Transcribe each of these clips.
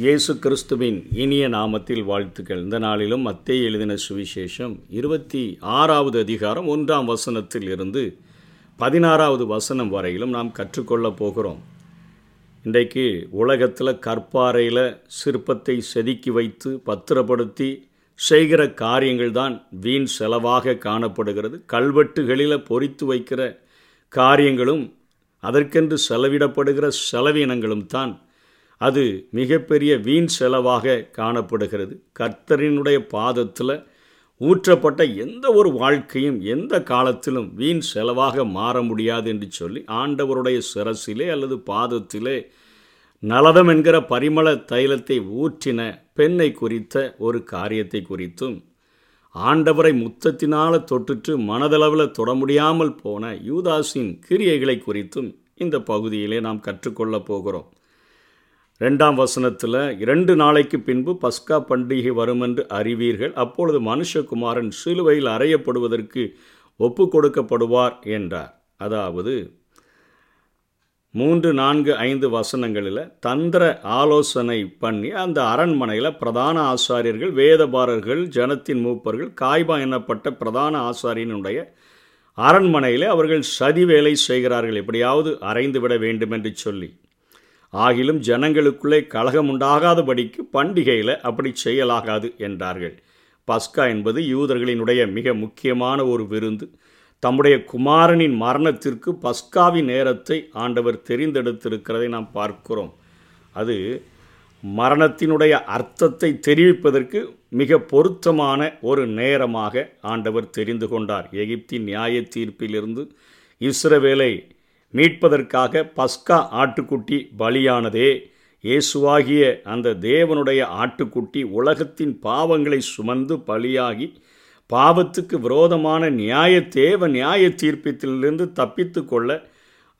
இயேசு கிறிஸ்துவின் இனிய நாமத்தில் வாழ்த்துக்கள் இந்த நாளிலும் மத்தேயு எழுதின சுவிசேஷம் இருபத்தி ஆறாவது அதிகாரம் ஒன்றாம் வசனத்தில் இருந்து பதினாறாவது வசனம் வரையிலும் நாம் கற்றுக்கொள்ளப் போகிறோம். இன்றைக்கு உலகத்தில் கற்பாறையில் சிற்பத்தை செதுக்கி வைத்து பத்திரப்படுத்தி செய்கிற காரியங்கள் தான் வீண் செலவாக காணப்படுகிறது. கல்வெட்டுகளில் பொறித்து வைக்கிற காரியங்களும் அதற்கென்று செலவிடப்படுகிற செலவினங்களும் தான் அது மிகப்பெரிய வீண் செலவாக காணப்படுகிறது. கர்த்தரினுடைய பாதத்தில் ஊற்றப்பட்ட எந்த ஒரு வாழ்க்கையும் எந்த காலத்திலும் வீண் செலவாக மாற முடியாது என்று சொல்லி ஆண்டவருடைய சிரசிலே அல்லது பாதத்திலே நலதம் என்கிற பரிமள தைலத்தை ஊற்றின பெண்ணை குறித்த ஒரு காரியத்தை குறித்தும் ஆண்டவரை முத்தத்தினால் தொட்டுற்று மனதளவில் தொட முடியாமல் போன யூதாஸின் கிரியைகளை குறித்தும் இந்த பகுதியிலே நாம் கற்றுக்கொள்ளப் போகிறோம். ரெண்டாம் வசனத்தில் இரண்டு நாளைக்கு பின்பு பஸ்கா பண்டிகை வரும் என்று அறிவீர்கள். அப்பொழுது மனுஷகுமாரன் சிலுவையில் அறையப்படுவதற்கு ஒப்பு கொடுக்கப்படுவார் என்றார். அதாவது மூன்று நான்கு ஐந்து வசனங்களில் தந்திர ஆலோசனை பண்ணி அந்த அரண்மனையில் பிரதான ஆசாரியர்கள் வேதபாரர்கள் ஜனத்தின் மூப்பர்கள் காய்பா எனப்பட்ட பிரதான ஆசாரியனுடைய அரண்மனையில் அவர்கள் சதி வேலை செய்கிறார்கள். எப்படியாவது அறைந்துவிட வேண்டும் என்று சொல்லி ஆகிலும் ஜனங்களுக்குள்ளே கலகம் உண்டாகாதபடிக்கு பண்டிகையில் அப்படி செய்யலாகாது என்றார்கள். பஸ்கா என்பது யூதர்களினுடைய மிக முக்கியமான ஒரு விருந்து. தம்முடைய குமாரனின் மரணத்திற்கு பஸ்காவின் நேரத்தை ஆண்டவர் தெரிந்தெடுத்திருக்கிறதை நாம் பார்க்கிறோம். அது மரணத்தினுடைய அர்த்தத்தை தெரிவிப்பதற்கு மிக பொருத்தமான ஒரு நேரமாக ஆண்டவர் தெரிந்து கொண்டார். எகிப்தின் நியாய தீர்ப்பிலிருந்து இஸ்ரவேலை மீட்பதற்காக பஸ்கா ஆட்டுக்குட்டி பலியானதே. இயேசுவாகிய அந்த தேவனுடைய ஆட்டுக்குட்டி உலகத்தின் பாவங்களை சுமந்து பலியாகி பாவத்துக்கு விரோதமான நியாய தேவ நியாய தீர்ப்பத்திலிருந்து தப்பித்து கொள்ள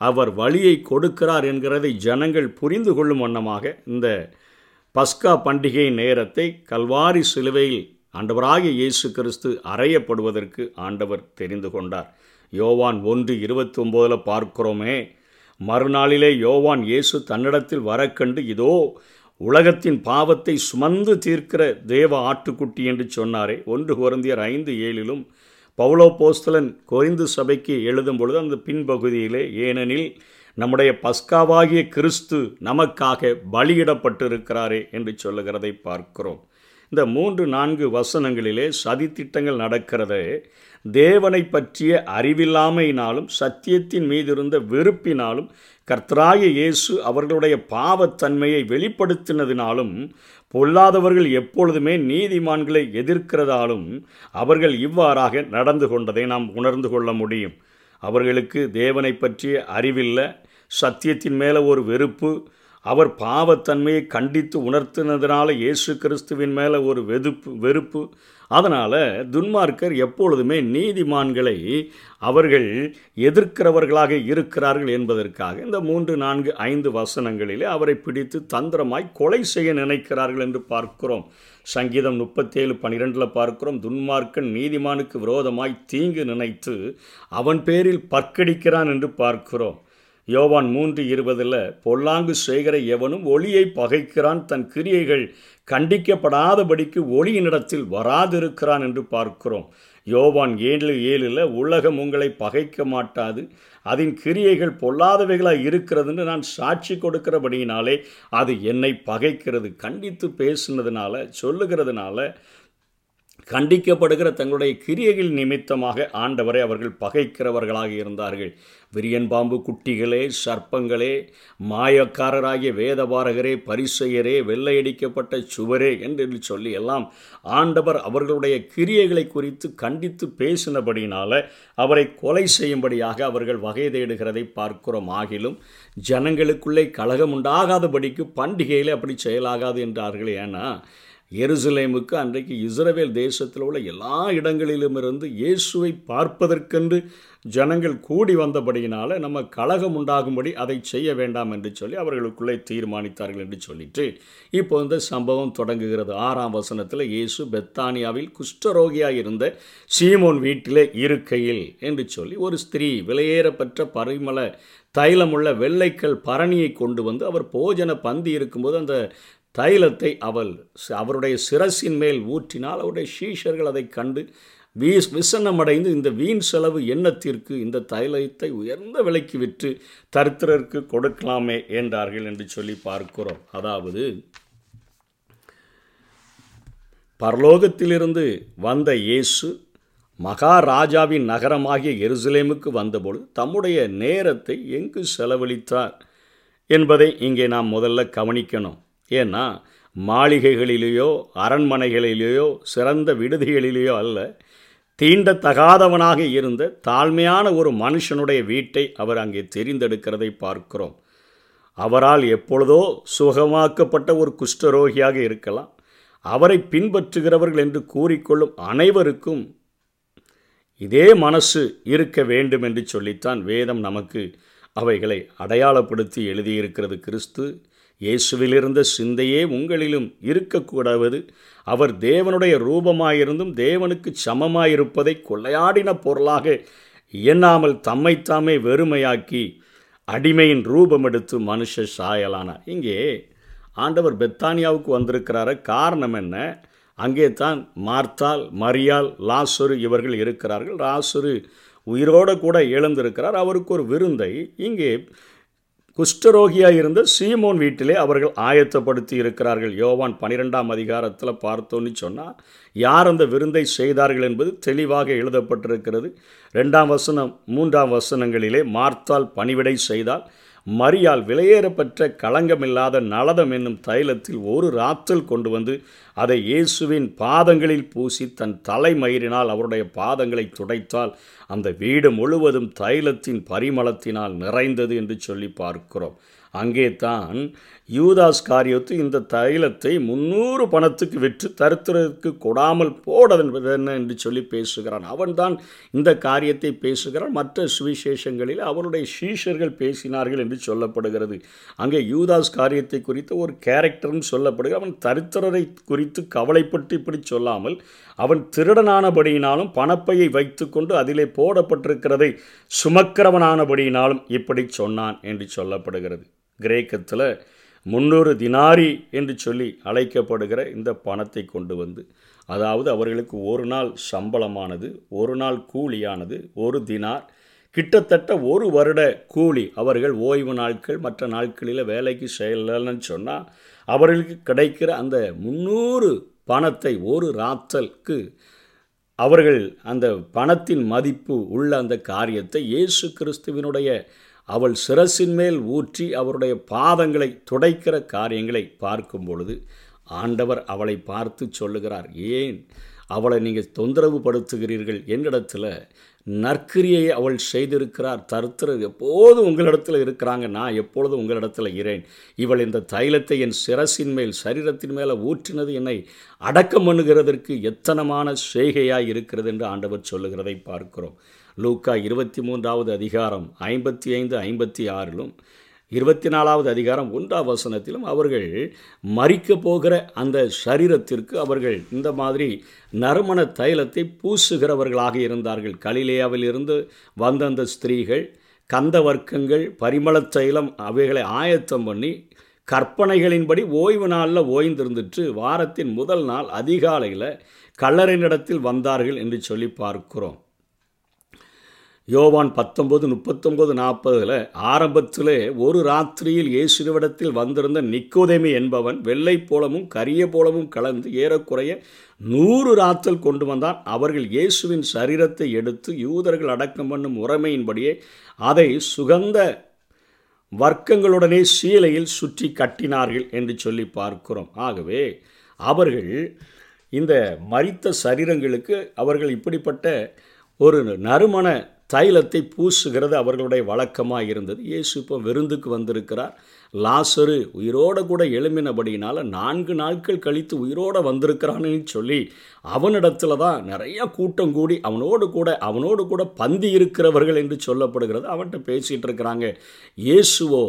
அவர் வழியை கொடுக்கிறார் என்கிறதை ஜனங்கள் புரிந்து கொள்ளும் வண்ணமாக இந்த பஸ்கா பண்டிகை நேரத்தை கல்வாரி சிலுவையில் ஆண்டவராகிய இயேசு கிறிஸ்து அறையப்படுவதற்கு ஆண்டவர் தெரிந்து கொண்டார். யோவான் ஒன்று இருபத்தி ஒம்போதில் பார்க்கிறோமே மறுநாளிலே யோவான் இயேசு தன்னிடத்தில் வரக்கண்டு இதோ உலகத்தின் பாவத்தை சுமந்து தீர்க்கிற தேவ ஆட்டுக்குட்டி என்று சொன்னாரே. ஒன்று குறந்தியர் ஐந்து ஏழிலும் பவுலோ போஸ்தலன் கொரிந்து சபைக்கு எழுதும் பொழுது அந்த பின்பகுதியிலே ஏனெனில் நம்முடைய பஸ்காவாகிய கிறிஸ்து நமக்காக பலியிடப்பட்டிருக்கிறாரே என்று சொல்லுகிறதை பார்க்கிறோம். இந்த மூன்று நான்கு வசனங்களிலே சதித்திட்டங்கள் நடக்கிறது தேவனை பற்றிய அறிவில்லாமையினாலும் சத்தியத்தின் மீதிருந்த வெறுப்பினாலும் கர்த்தராய இயேசு அவர்களுடைய பாவத்தன்மையை வெளிப்படுத்தினதினாலும் பொல்லாதவர்கள் எப்பொழுதுமே நீதிமான்களை எதிர்க்கிறதாலும் அவர்கள் இவ்வாறாக நடந்து கொண்டதை நாம் உணர்ந்து கொள்ள முடியும். அவர்களுக்கு தேவனை பற்றிய அறிவில்லை சத்தியத்தின் மேலே ஒரு வெறுப்பு அவர் பாவத்தன்மையை கண்டித்து உணர்த்தினதுனால இயேசு கிறிஸ்துவின் மேலே ஒரு வெதுப்பு வெறுப்பு. அதனால் துன்மார்க்கர் எப்பொழுதுமே நீதிமான்களை அவர்கள் எதிர்க்கிறவர்களாக இருக்கிறார்கள் என்பதற்காக இந்த மூன்று நான்கு ஐந்து வசனங்களிலே அவரை பிடித்து தந்திரமாய் கொலை செய்ய நினைக்கிறார்கள் என்று பார்க்கிறோம். சங்கீதம் முப்பத்தேழு பனிரெண்டில் பார்க்கிறோம். துன்மார்க்கன் நீதிமானுக்கு விரோதமாய் தீங்கு நினைத்து அவன் பேரில் பற்கடிக்கிறான் என்று பார்க்கிறோம். யோவான் மூன்று இருபதில் பொல்லாங்கு செய்கிற எவனும் ஒளியை பகைக்கிறான் தன் கிரியைகள் கண்டிக்கப்படாதபடிக்கு ஒளியினிடத்தில் வராதிருக்கிறான் என்று பார்க்கிறோம். யோவான் ஏழு ஏழில் உலகம் உங்களை பகைக்க மாட்டாது அதன் கிரியைகள் பொல்லாதவைகளாக இருக்கிறதுன்னு நான் சாட்சி கொடுக்கிறபடியினாலே அது என்னை பகைக்கிறது கண்டித்து பேசுனதுனால சொல்லுகிறதுனால கண்டிக்கப்படுகிற தங்களுடைய கிரியைகள் நிமித்தமாக ஆண்டவரை அவர்கள் பகைக்கிறவர்களாக இருந்தார்கள். விரியன் பாம்பு குட்டிகளே சர்ப்பங்களே மாயக்காரராகிய வேதபாரகரே பரிசெயரே வெள்ளையடிக்கப்பட்ட சுவரே என்று சொல்லி எல்லாம் ஆண்டவர் அவர்களுடைய கிரியைகளை குறித்து கண்டித்து பேசினபடினால அவரை கொலை செய்யும்படியாக அவர்கள் வகை தேடுகிறதை பார்க்கிறோம். ஆகிலும் ஜனங்களுக்குள்ளே கழகம் உண்டாகாதபடிக்கு பண்டிகையில் அப்படி செயலாகாது என்றார்கள். ஏன்னா எருசலேமுக்கு அன்றைக்கு இஸ்ரவேல் தேசத்தில் உள்ள எல்லா இடங்களிலும் இருந்து இயேசுவை பார்ப்பதற்கென்று ஜனங்கள் கூடி வந்தபடியினால் நம்ம கழகம் உண்டாகும்படி அதை செய்ய வேண்டாம் என்று சொல்லி அவர்களுக்குள்ளே தீர்மானித்தார்கள் என்று சொல்லிட்டு இப்போ இந்த சம்பவம் தொடங்குகிறது. ஆறாம் வசனத்தில் இயேசு பெத்தானியாவில் குஷ்டரோகியாக இருந்த சீமோன் வீட்டிலே இருக்கையில் என்று சொல்லி ஒரு ஸ்திரீ விலையேறப்பெற்ற பரிமள தைலமுள்ள வெள்ளைக்கல் பரணியை கொண்டு வந்து அவர் போஜன பந்தி இருக்கும்போது அந்த தைலத்தை அவள் அவருடைய சிரசின் மேல் ஊற்றினால் அவருடைய ஷீஷர்கள் அதை கண்டு வீஸ் விசனமடைந்து இந்த வீண் செலவு எண்ணத்திற்கு இந்த தைலத்தை உயர்ந்த விலைக்கு விற்று தரித்திரருக்கு கொடுக்கலாமே என்றார்கள் என்று சொல்லி பார்க்கிறோம். அதாவது பரலோகத்திலிருந்து வந்த இயேசு மகாராஜாவின் நகரமாகிய எருசலேமுக்கு வந்தபொழுது தம்முடைய நேரத்தை எங்கு செலவழித்தார் என்பதை இங்கே நாம் முதல்ல கவனிக்கணும். ஏன்னா மாளிகைகளிலேயோ அரண்மனைகளிலேயோ சிறந்த விடுதிகளிலேயோ அல்ல தீண்டத்தகாதவனாக இருந்த தாழ்மையான ஒரு மனுஷனுடைய வீட்டை அவர் அங்கே தெரிந்தெடுக்கிறதை பார்க்கிறோம். அவரால் எப்பொழுதோ சுகமாக்கப்பட்ட ஒரு குஷ்டரோகியாக இருக்கலாம். அவரை பின்பற்றுகிறவர்கள் என்று கூறிக்கொள்ளும் அனைவருக்கும் இதே மனசு இருக்க வேண்டும் என்று சொல்லித்தான் வேதம் நமக்கு அவைகளை அடையாளப்படுத்தி எழுதியிருக்கிறது கிறிஸ்து. இயேசுவிலிருந்த சிந்தையே உங்களிலும் இருக்கக்கூடாது. அவர் தேவனுடைய ரூபமாயிருந்தும் தேவனுக்கு சமமாயிருப்பதை கொள்ளையாடின பொருளாக எண்ணாமல் தம்மைத்தாமே வெறுமையாக்கி அடிமையின் ரூபம் எடுத்து மனுஷ சாயலானார். இங்கே ஆண்டவர் பெத்தானியாவுக்கு வந்திருக்கிறார காரணம் என்ன? அங்கே தான் மார்த்தால் மரியால் லாசுரு இவர்கள் இருக்கிறார்கள். லாசுரு உயிரோடு கூட எழுந்திருக்கிறார். அவருக்கு ஒரு விருந்தை இங்கே குஷ்டரோகியாக இருந்த சீமோன் வீட்டிலே அவர்கள் ஆயத்தப்படுத்தி இருக்கிறார்கள். யோவான் பனிரெண்டாம் அதிகாரத்தில் பார்த்தோன்னு சொன்னால் யார் அந்த விருந்தை செய்தார்கள் என்பது தெளிவாக எழுதப்பட்டிருக்கிறது. ரெண்டாம் வசனம் மூன்றாம் வசனங்களிலே மார்த்தால் பணிவிடை செய்தால் மரியால் விலையேறப்பெற்ற களங்கமில்லாத நலதம் என்னும் தைலத்தில் ஒரு ராத்தல் கொண்டு வந்து அதை இயேசுவின் பாதங்களில் பூசி தன் தலைமயிரினால் அவருடைய பாதங்களை துடைத்தால் அந்த வீடு முழுவதும் தைலத்தின் பரிமளத்தினால் நிறைந்தது என்று சொல்லி பார்க்கிறோம். அங்கே தான் யூதாஸ் காரியத்து இந்த தைலத்தை முன்னூறு பணத்துக்கு விற்று தருத்திரத்துக்கு கொடாமல் போட என்ன என்று சொல்லி பேசுகிறான். அவன்தான் இந்த காரியத்தை பேசுகிறான். மற்ற சுவிசேஷங்களில் அவருடைய சீஷர்கள் பேசினார்கள் என்று சொல்லப்படுகிறது. அங்கே யூதாஸ் காரியத்தை குறித்த ஒரு கேரக்டரும் சொல்லப்படுகிறது. அவன் தரித்திரரை குறித்து கவலைப்பட்டு இப்படி சொல்லாமல் அவன் திருடனானபடியினாலும் பணப்பையை வைத்துக்கொண்டு அதிலே போடப்பட்டிருக்கிறதை சுமக்கிறவனானபடியினாலும் இப்படி சொன்னான் என்று சொல்லப்படுகிறது. கிரேக்கத்தில் முன்னூறு தினாரி என்று சொல்லி அழைக்கப்படுகிற இந்த பணத்தை கொண்டு வந்து அதாவது அவர்களுக்கு ஒரு நாள் சம்பளமானது ஒரு நாள் கூலியானது ஒரு தினார் கிட்டத்தட்ட ஒரு வருட கூலி அவர்கள் ஓய்வு நாட்கள் மற்ற நாட்களில் வேலைக்கு செய்யலைன்னு சொன்னால் அவர்களுக்கு கிடைக்கிற அந்த முந்நூறு பணத்தை ஒரு ராத்தலுக்கு அவர்கள் அந்த பணத்தின் மதிப்பு உள்ள அந்த காரியத்தை இயேசு கிறிஸ்துவினுடைய அவள் சிரசின் மேல் ஊற்றி அவருடைய பாதங்களை துடைக்கிற காரியங்களை பார்க்கும் பொழுது ஆண்டவர் அவளை பார்த்து சொல்லுகிறார் ஏன் அவளை நீங்கள் தொந்தரவு படுத்துகிறீர்கள் என்னிடத்தில் நற்கிரியை அவள் செய்திருக்கிறார் தருத்திரர் எப்போதும் உங்களிடத்தில் இருக்கிறாங்க? நான் எப்பொழுதும் உங்களிடத்தில் இரேன் இவள் இந்த தைலத்தை என் சிரசின் மேல் சரீரத்தின் மேலே ஊற்றினது என்னை அடக்கம் பண்ணுகிறதற்கு எத்தனமான செய்கையாக இருக்கிறது? என்று ஆண்டவர் சொல்லுகிறதை பார்க்கிறோம். லூக்கா இருபத்தி மூன்றாவது அதிகாரம் ஐம்பத்தி ஐந்து ஐம்பத்தி ஆறிலும் இருபத்தி நாலாவது அதிகாரம் ஒன்றாம் வசனத்திலும் அவர்கள் மறிக்க போகிற அந்த சரீரத்திற்கு அவர்கள் இந்த மாதிரி நறுமண தைலத்தை பூசுகிறவர்களாக இருந்தார்கள். கலிலேயாவில் இருந்து வந்த அந்த ஸ்திரீகள் கந்த வர்க்கங்கள் பரிமள தைலம் அவைகளை ஆயத்தம் பண்ணி கற்பனைகளின்படி ஓய்வு நாளில் ஓய்ந்திருந்துட்டு வாரத்தின் முதல் நாள் அதிகாலையில் கல்லறையினிடத்தில் வந்தார்கள் என்று சொல்லி பார்க்கிறோம். யோவான் பத்தொம்பது முப்பத்தொம்பது நாற்பதில் ஆரம்பத்தில் ஒரு ராத்திரியில் இயேசுவிடத்தில் வந்திருந்த நிக்கோதேமி என்பவன் வெள்ளை போலமும் கரிய போலமும் கலந்து ஏறக்குறைய நூறு ராத்தல் கொண்டு வந்தான். அவர்கள் இயேசுவின் சரீரத்தை எடுத்து யூதர்கள் அடக்கம் பண்ணும் முறைமையின்படியே அதை சுகந்த வர்க்கங்களுடனே சீலையில் சுற்றி கட்டினார்கள் என்று சொல்லி பார்க்கிறோம். ஆகவே அவர்கள் இந்த மறித்த சரீரங்களுக்கு அவர்கள் இப்படிப்பட்ட ஒரு நறுமண தைலத்தை பூசுகிறது அவர்களுடைய வழக்கமாக இருந்தது இயேசு இப்போ விருந்துக்கு வந்திருக்கிறார். லாசரு உயிரோட கூட எழும்பினபடியினால் நான்கு நாட்கள் கழித்து உயிரோட வந்திருக்கிறான்னு சொல்லி அவனிடத்துல தான் நிறைய கூட்டம் கூடி அவனோடு கூட அவனோடு கூட பந்தி இருக்கிறவர்கள் என்று சொல்லப்படுகிறது. அவன்கிட்ட பேசிகிட்டு இருக்கிறாங்க. இயேசுவோ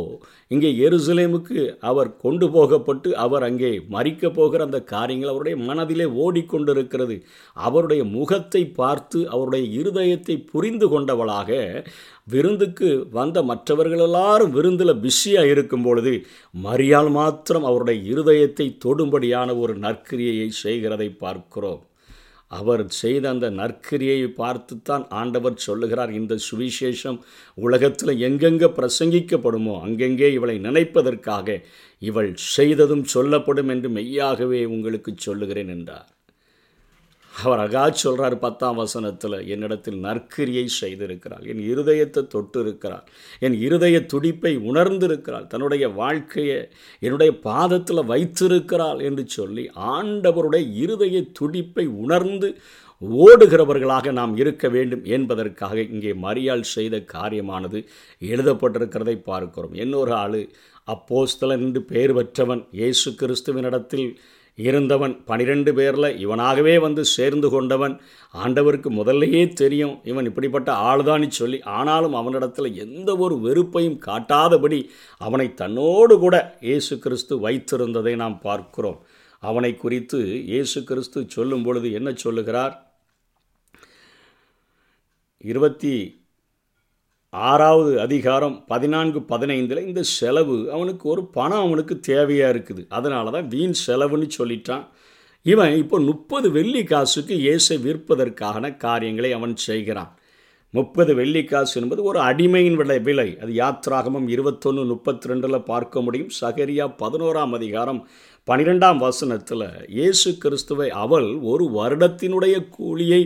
இங்கே எருசலேமுக்கு அவர் கொண்டு போகப்பட்டு அவர் அங்கே மறிக்க போகிற அந்த காரியங்கள் அவருடைய மனதிலே ஓடிக்கொண்டிருக்கிறது. அவருடைய முகத்தை பார்த்து அவருடைய இருதயத்தை புரிந்து கொண்டவளாக விருந்துக்கு வந்த மற்றவர்கள் எல்லாரும் விருந்தில் பிஸியாக இருக்கும் பொழுது மரியாள் மாத்திரம் அவருடைய இருதயத்தை தொடும்படியான ஒரு நற்கிரியையை செய்கிறதை பார்க்கிறோம். அவர் செய்த அந்த நற்கிரியை பார்த்துத்தான் ஆண்டவர் சொல்லுகிறார். இந்த சுவிசேஷம் உலகத்தில் எங்கெங்கே பிரசங்கிக்கப்படுமோ அங்கெங்கே இவளை நினைப்பதற்காக இவள் செய்ததும் சொல்லப்படும் என்று மெய்யாகவே உங்களுக்கு சொல்லுகிறேன் என்றார். அவர் அகா சொல்கிறார் பத்தாம் வசனத்தில் என்னிடத்தில் நற்கிரியை செய்திருக்கிறாள் என் இருதயத்தை தொட்டு இருக்கிறாள் என் இருதய துடிப்பை உணர்ந்திருக்கிறாள் தன்னுடைய வாழ்க்கையை என்னுடைய பாதத்தில் வைத்திருக்கிறாள் என்று சொல்லி ஆண்டவருடைய இருதய துடிப்பை உணர்ந்து ஓடுகிறவர்களாக நாம் இருக்க வேண்டும் என்பதற்காக இங்கே மரியாள் செய்த காரியமானது எழுதப்பட்டிருக்கிறதை பார்க்கிறோம். இன்னொரு ஆள் அப்போஸ்தலன் என்று பெயர் பெற்றவன் இயேசு கிறிஸ்துவனிடத்தில் இருந்தவன் பனிரெண்டு பேரில் இவனாகவே வந்து சேர்ந்து கொண்டவன். ஆண்டவருக்கு முதல்லையே தெரியும் இவன் இப்படிப்பட்ட ஆளுதான்னு சொல்லி. ஆனாலும் அவனிடத்தில் எந்த ஒரு வெறுப்பையும் காட்டாதபடி அவனை தன்னோடு கூட இயேசு கிறிஸ்து வைத்திருந்ததை நாம் பார்க்கிறோம். அவனை குறித்து இயேசு கிறிஸ்து சொல்லும் பொழுது என்ன சொல்லுகிறார்? இருபத்தி ஆறாவது அதிகாரம் பதினான்கு பதினைந்தில் இந்த செலவு அவனுக்கு ஒரு பணம் அவனுக்கு தேவையாக இருக்குது. அதனால தான் வீண் செலவுன்னு சொல்லிட்டான். இவன் இப்போ முப்பது வெள்ளி காசுக்கு ஏசை விற்பதற்கான காரியங்களை அவன் செய்கிறான். முப்பது வெள்ளிக்காசு என்பது ஒரு அடிமையின் விலை விலை. அது யாத்ராகமம் இருபத்தொன்று முப்பத்தி ரெண்டில் பார்க்க முடியும். சகரியா பதினோராம் அதிகாரம் பனிரெண்டாம் வசனத்தில் இயேசு கிறிஸ்துவை அவள் ஒரு வருடத்தினுடைய கூலியை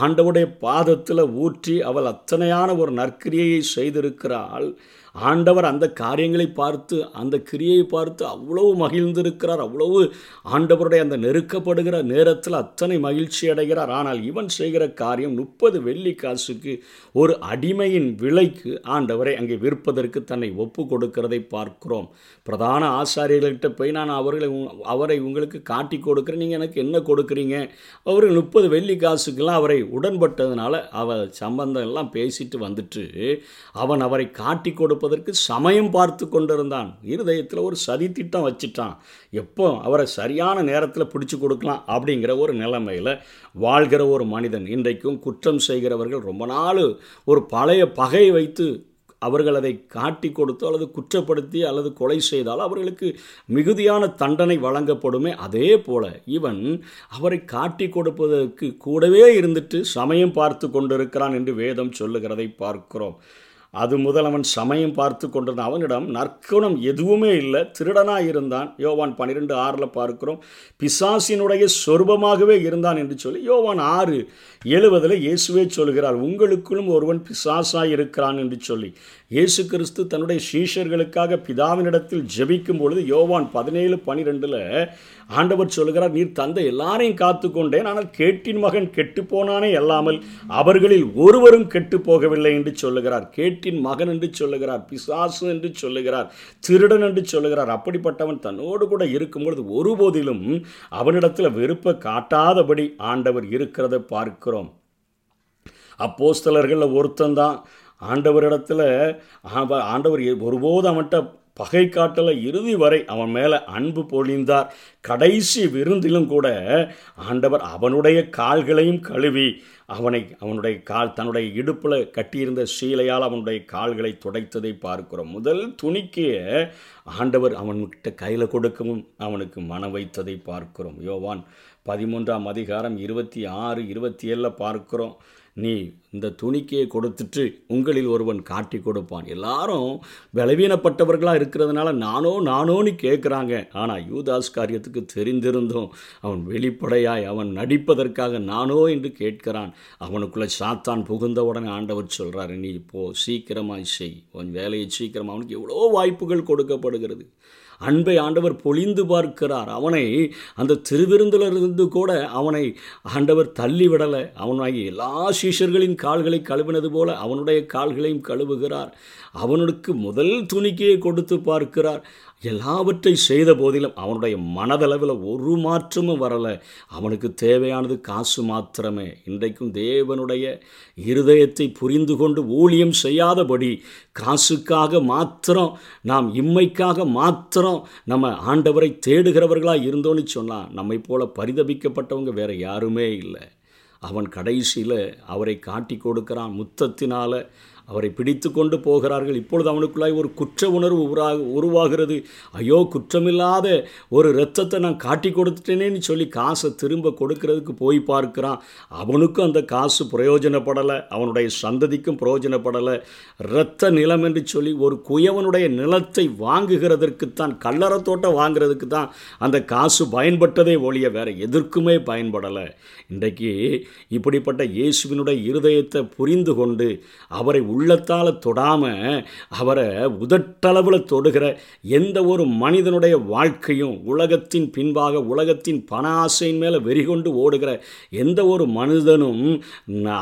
ஆண்டவுடைய பாதத்தில் ஊற்றி அவள் அத்தனையான ஒரு நற்கிரியையை செய்திருக்கிறாள். ஆண்டவர் அந்த காரியங்களை பார்த்து அந்த கிரியை பார்த்து அவ்வளவு மகிழ்ந்திருக்கிறார் அவ்வளவு ஆண்டவருடைய அந்த நெருக்கப்படுகிற நேரத்தில் அத்தனை மகிழ்ச்சி அடைகிறார். ஆனால் இவன் செய்கிற காரியம் முப்பது வெள்ளி காசுக்கு ஒரு அடிமையின் விலைக்கு ஆண்டவரை அங்கே விற்பதற்கு தன்னை ஒப்பு கொடுக்கிறதை பார்க்கிறோம். பிரதான ஆசாரியர்கள்ட்ட போய் நான் அவர்களை அவரை உங்களுக்கு காட்டி கொடுக்குறேன் நீங்கள் எனக்கு என்ன கொடுக்குறீங்க? அவர் முப்பது வெள்ளி காசுக்கெல்லாம் அவரை உடன்பட்டதுனால அவர் சம்பந்தம் எல்லாம் பேசிட்டு வந்துட்டு அவன் அவரை காட்டி கொடுப்ப கொடுப்பதற்கு சமயம் பார்த்து கொண்டிருந்தான். இருதயத்தில் ஒரு சதித்திட்டம் வச்சிட்டான் வச்சுட்டான். எப்போ அவரை சரியான நேரத்தில் பிடிச்சி கொடுக்கலாம் அப்படிங்கிற ஒரு நிலைமையில் வாழ்கிற ஒரு மனிதன் இன்றைக்கும் குற்றம் செய்கிறவர்கள் ரொம்ப நாள் ஒரு பழைய பகை வைத்து அவர்கள் அதை காட்டி கொடுத்தோ அல்லது குற்றப்படுத்தி அல்லது கொலை செய்தால் அவர்களுக்கு மிகுதியான தண்டனை வழங்கப்படுமே. அதே போல இவன் அவரை காட்டி கொடுப்பதற்கு கூடவே இருந்துட்டு சமயம் பார்த்து கொண்டிருக்கிறான் என்று வேதம் சொல்லுகிறதை பார்க்கிறோம். அது முதல் அவன் சமயம் பார்த்து கொண்டிருந்தான். அவனிடம் நற்குணம் எதுவுமே இல்லை திருடனாக இருந்தான். யோவான் பன்னிரெண்டு ஆறில் பார்க்கிறோம் பிசாசினுடைய சொருபமாகவே இருந்தான் என்று சொல்லி யோவான் ஆறு எழுவதில் இயேசுவே சொல்கிறார் உங்களுக்குள்ளும் ஒருவன் பிசாசாக இருக்கிறான் என்று சொல்லி. இயேசு கிறிஸ்து தன்னுடைய சீஷர்களுக்காக பிதாவினிடத்தில் ஜெபிக்கும் பொழுது யோவான் பதினேழு பனிரெண்டில் ஆண்டவர் சொல்கிறார் நீர் தந்தை எல்லாரையும் காத்து கொண்டேன் ஆனால் கேட்டின் மகன் கெட்டு போனானே அல்லாமல் அவர்களில் ஒருவரும் கெட்டு போகவில்லை என்று சொல்லுகிறார். கேட்டின் மகன் என்று சொல்லுகிறார் பிசாசு என்று சொல்லுகிறார் திருடன் என்று சொல்லுகிறார். அப்படிப்பட்டவன் தன்னோடு கூட இருக்கும்பொழுது ஒருபோதிலும் அவனிடத்தில் வெறுப்பை காட்டாதபடி ஆண்டவர் இருக்கிறத பார்க்கிறோம். அப்போஸ்தலர்களில் ஒருத்தந்தான் ஆண்டவரிடத்தில் ஆண்டவர் ஒருபோது அவன்கிட்ட பகை காட்டல இறுதி வரை அவன் மேலே அன்பு பொழிந்தார். கடைசி விருந்திலும் கூட ஆண்டவர் அவனுடைய கால்களையும் கழுவி அவனை அவனுடைய கால் தன்னுடைய இடுப்பில் கட்டியிருந்த சீலையால் அவனுடைய கால்களை துடைத்ததை பார்க்கிறோம். முதல் துணிக்கு ஆண்டவர் அவன்கிட்ட கையில் கொடுக்கவும் அவனுக்கு மன வைத்ததை பார்க்கிறோம். யோவான் பதிமூன்றாம் அதிகாரம் இருபத்தி ஆறு இருபத்தி ஏழில் பார்க்கிறோம். நீ இந்த துணிக்கையை கொடுத்துட்டு உங்களில் ஒருவன் காட்டி கொடுப்பான். எல்லாரும் பலவீனப்பட்டவர்களாக இருக்கிறதுனால நானோ நானோன்னு கேட்குறாங்க ஆனால் யூதாஸ் காரியத்துக்கு தெரிந்திருந்தோம் அவன் வெளிப்படையாய் அவன் நடிப்பதற்காக நானோ என்று கேட்கிறான். அவனுக்குள்ளே சாத்தான் புகுந்தவுடனே ஆண்டவர் சொல்கிறாரு நீ இப்போது சீக்கிரமாக செய். உன் வேலையை சீக்கிரமாக அவனுக்கு எவ்வளோ வாய்ப்புகள் கொடுக்கப்படுகிறது. அன்பை ஆண்டவர் பொழிந்து பார்க்கிறார். அவனை அந்த திருவிருந்திலிருந்து கூட அவனை ஆண்டவர் தள்ளி விடலை அவனாகி எல்லா சீஷர்களின் கால்களை கழுவினது போல அவனுடைய கால்களையும் கழுவுகிறார். அவனுக்கு முதல் துணிக்கையை கொடுத்து பார்க்கிறார். எல்லாவற்றை செய்த போதிலும் அவனுடைய மனதளவில் ஒரு மாற்றமும் வரலை. அவனுக்கு தேவையானது காசு மாத்திரமே. இன்றைக்கும் தேவனுடைய இருதயத்தை புரிந்து கொண்டு ஊழியம் செய்யாதபடி காசுக்காக மாத்திரம் நாம் இம்மைக்காக மாத்திரம் நம்ம ஆண்டவரை தேடுகிறவர்களாக இருந்தோன்னு சொன்னால் நம்மை போல பரிதபிக்கப்பட்டவங்க வேறு யாருமே இல்லை. அவன் கடைசியில் அவரை காட்டி கொடுக்கிறான் முத்தத்தினால். அவரை பிடித்து கொண்டு போகிறார்கள். இப்பொழுது அவனுக்குள்ளாய் ஒரு குற்ற உணர்வு உருவாக உருவாகிறது. ஐயோ குற்றமில்லாத ஒரு இரத்தத்தை நான் காட்டி கொடுத்துட்டேனேன்னு சொல்லி காசை திரும்ப கொடுக்கறதுக்கு போய் பார்க்கிறான். அவனுக்கும் அந்த காசு பிரயோஜனப்படலை. அவனுடைய சந்ததிக்கும் பிரயோஜனப்படலை. இரத்த நிலம் என்று சொல்லி ஒரு குயவனுடைய நிலத்தை வாங்குகிறதற்குத்தான் கல்லறை தோட்டம் வாங்குறதுக்கு தான் அந்த காசு பயன்பட்டதே ஒழிய வேற எதற்குமே பயன்படலை. இன்றைக்கு இப்படிப்பட்ட இயேசுவினுடைய இருதயத்தை புரிந்து கொண்டு அவரை உள்ளத்தால் தொடாமல் அவரை உதட்டளவில் தொடுகிற எந்த ஒரு மனிதனுடைய வாழ்க்கையும் உலகத்தின் பின்பாக உலகத்தின் பண ஆசையின் மேலே வெறிகொண்டு ஓடுகிற எந்த ஒரு மனிதனும்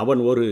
அவன் ஒரு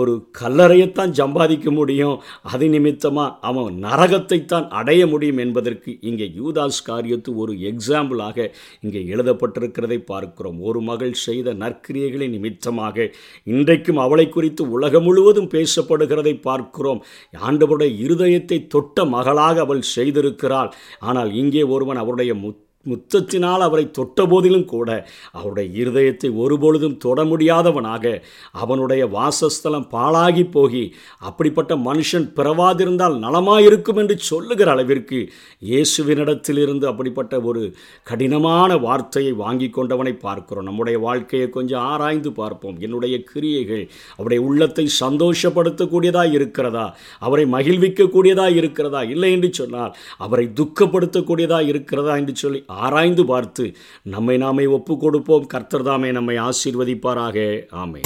ஒரு கல்லறையைத்தான் சம்பாதிக்க முடியும். அது நிமித்தமாக அவன் நரகத்தைத்தான் அடைய முடியும் என்பதற்கு இங்கே யூதாஸ் காரியத்து ஒரு எக்ஸாம்பிளாக இங்கே எழுதப்பட்டிருக்கிறதை பார்க்கிறோம். ஒரு மகள் செய்த நற்கிரியைகளின் நிமித்தமாக இன்றைக்கும் அவளை குறித்து உலகம் முழுவதும் பேசப்படுகிறதை பார்க்கிறோம். ஆண்டவருடைய இருதயத்தை தொட்ட மகளாக அவள் செய்திருக்கிறாள். ஆனால் இங்கே ஒருவன் அவருடைய முத் முத்தத்தினால் அவரை தொட்ட போதிலும் கூட அவருடைய இருதயத்தை ஒருபொழுதும் தொட முடியாதவனாக அவனுடைய வாசஸ்தலம் பாழாகி போகி அப்படிப்பட்ட மனுஷன் பிறவாதிருந்தால் நலமாயிருக்கும் என்று சொல்லுகிற அளவிற்கு இயேசுவினிடத்திலிருந்து அப்படிப்பட்ட ஒரு கடினமான வார்த்தையை வாங்கி கொண்டவனை பார்க்கிறோம். நம்முடைய வாழ்க்கையை கொஞ்சம் ஆராய்ந்து பார்ப்போம். என்னுடைய கிரியைகள் அவருடைய உள்ளத்தை சந்தோஷப்படுத்தக்கூடியதாக இருக்கிறதா? அவரை மகிழ்விக்கக்கூடியதாக இருக்கிறதா? இல்லை என்று சொன்னால் அவரை துக்கப்படுத்தக்கூடியதாக இருக்கிறதா? என்று சொல்லி ஆராய்ந்து பார்த்து நம்மை நாமே ஒப்பு கொடுப்போம் கர்த்தர் தாமே நம்மை ஆசீர்வதிப்பாராக ஆமே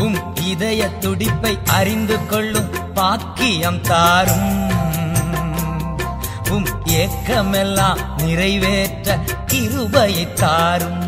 உம் இதய துடிப்பை அறிந்து கொள்ளும் பாக்கியம் தாரும். உம் ஏக்கமெல்லாம் நிறைவேற்ற கிருபையை தாரும்.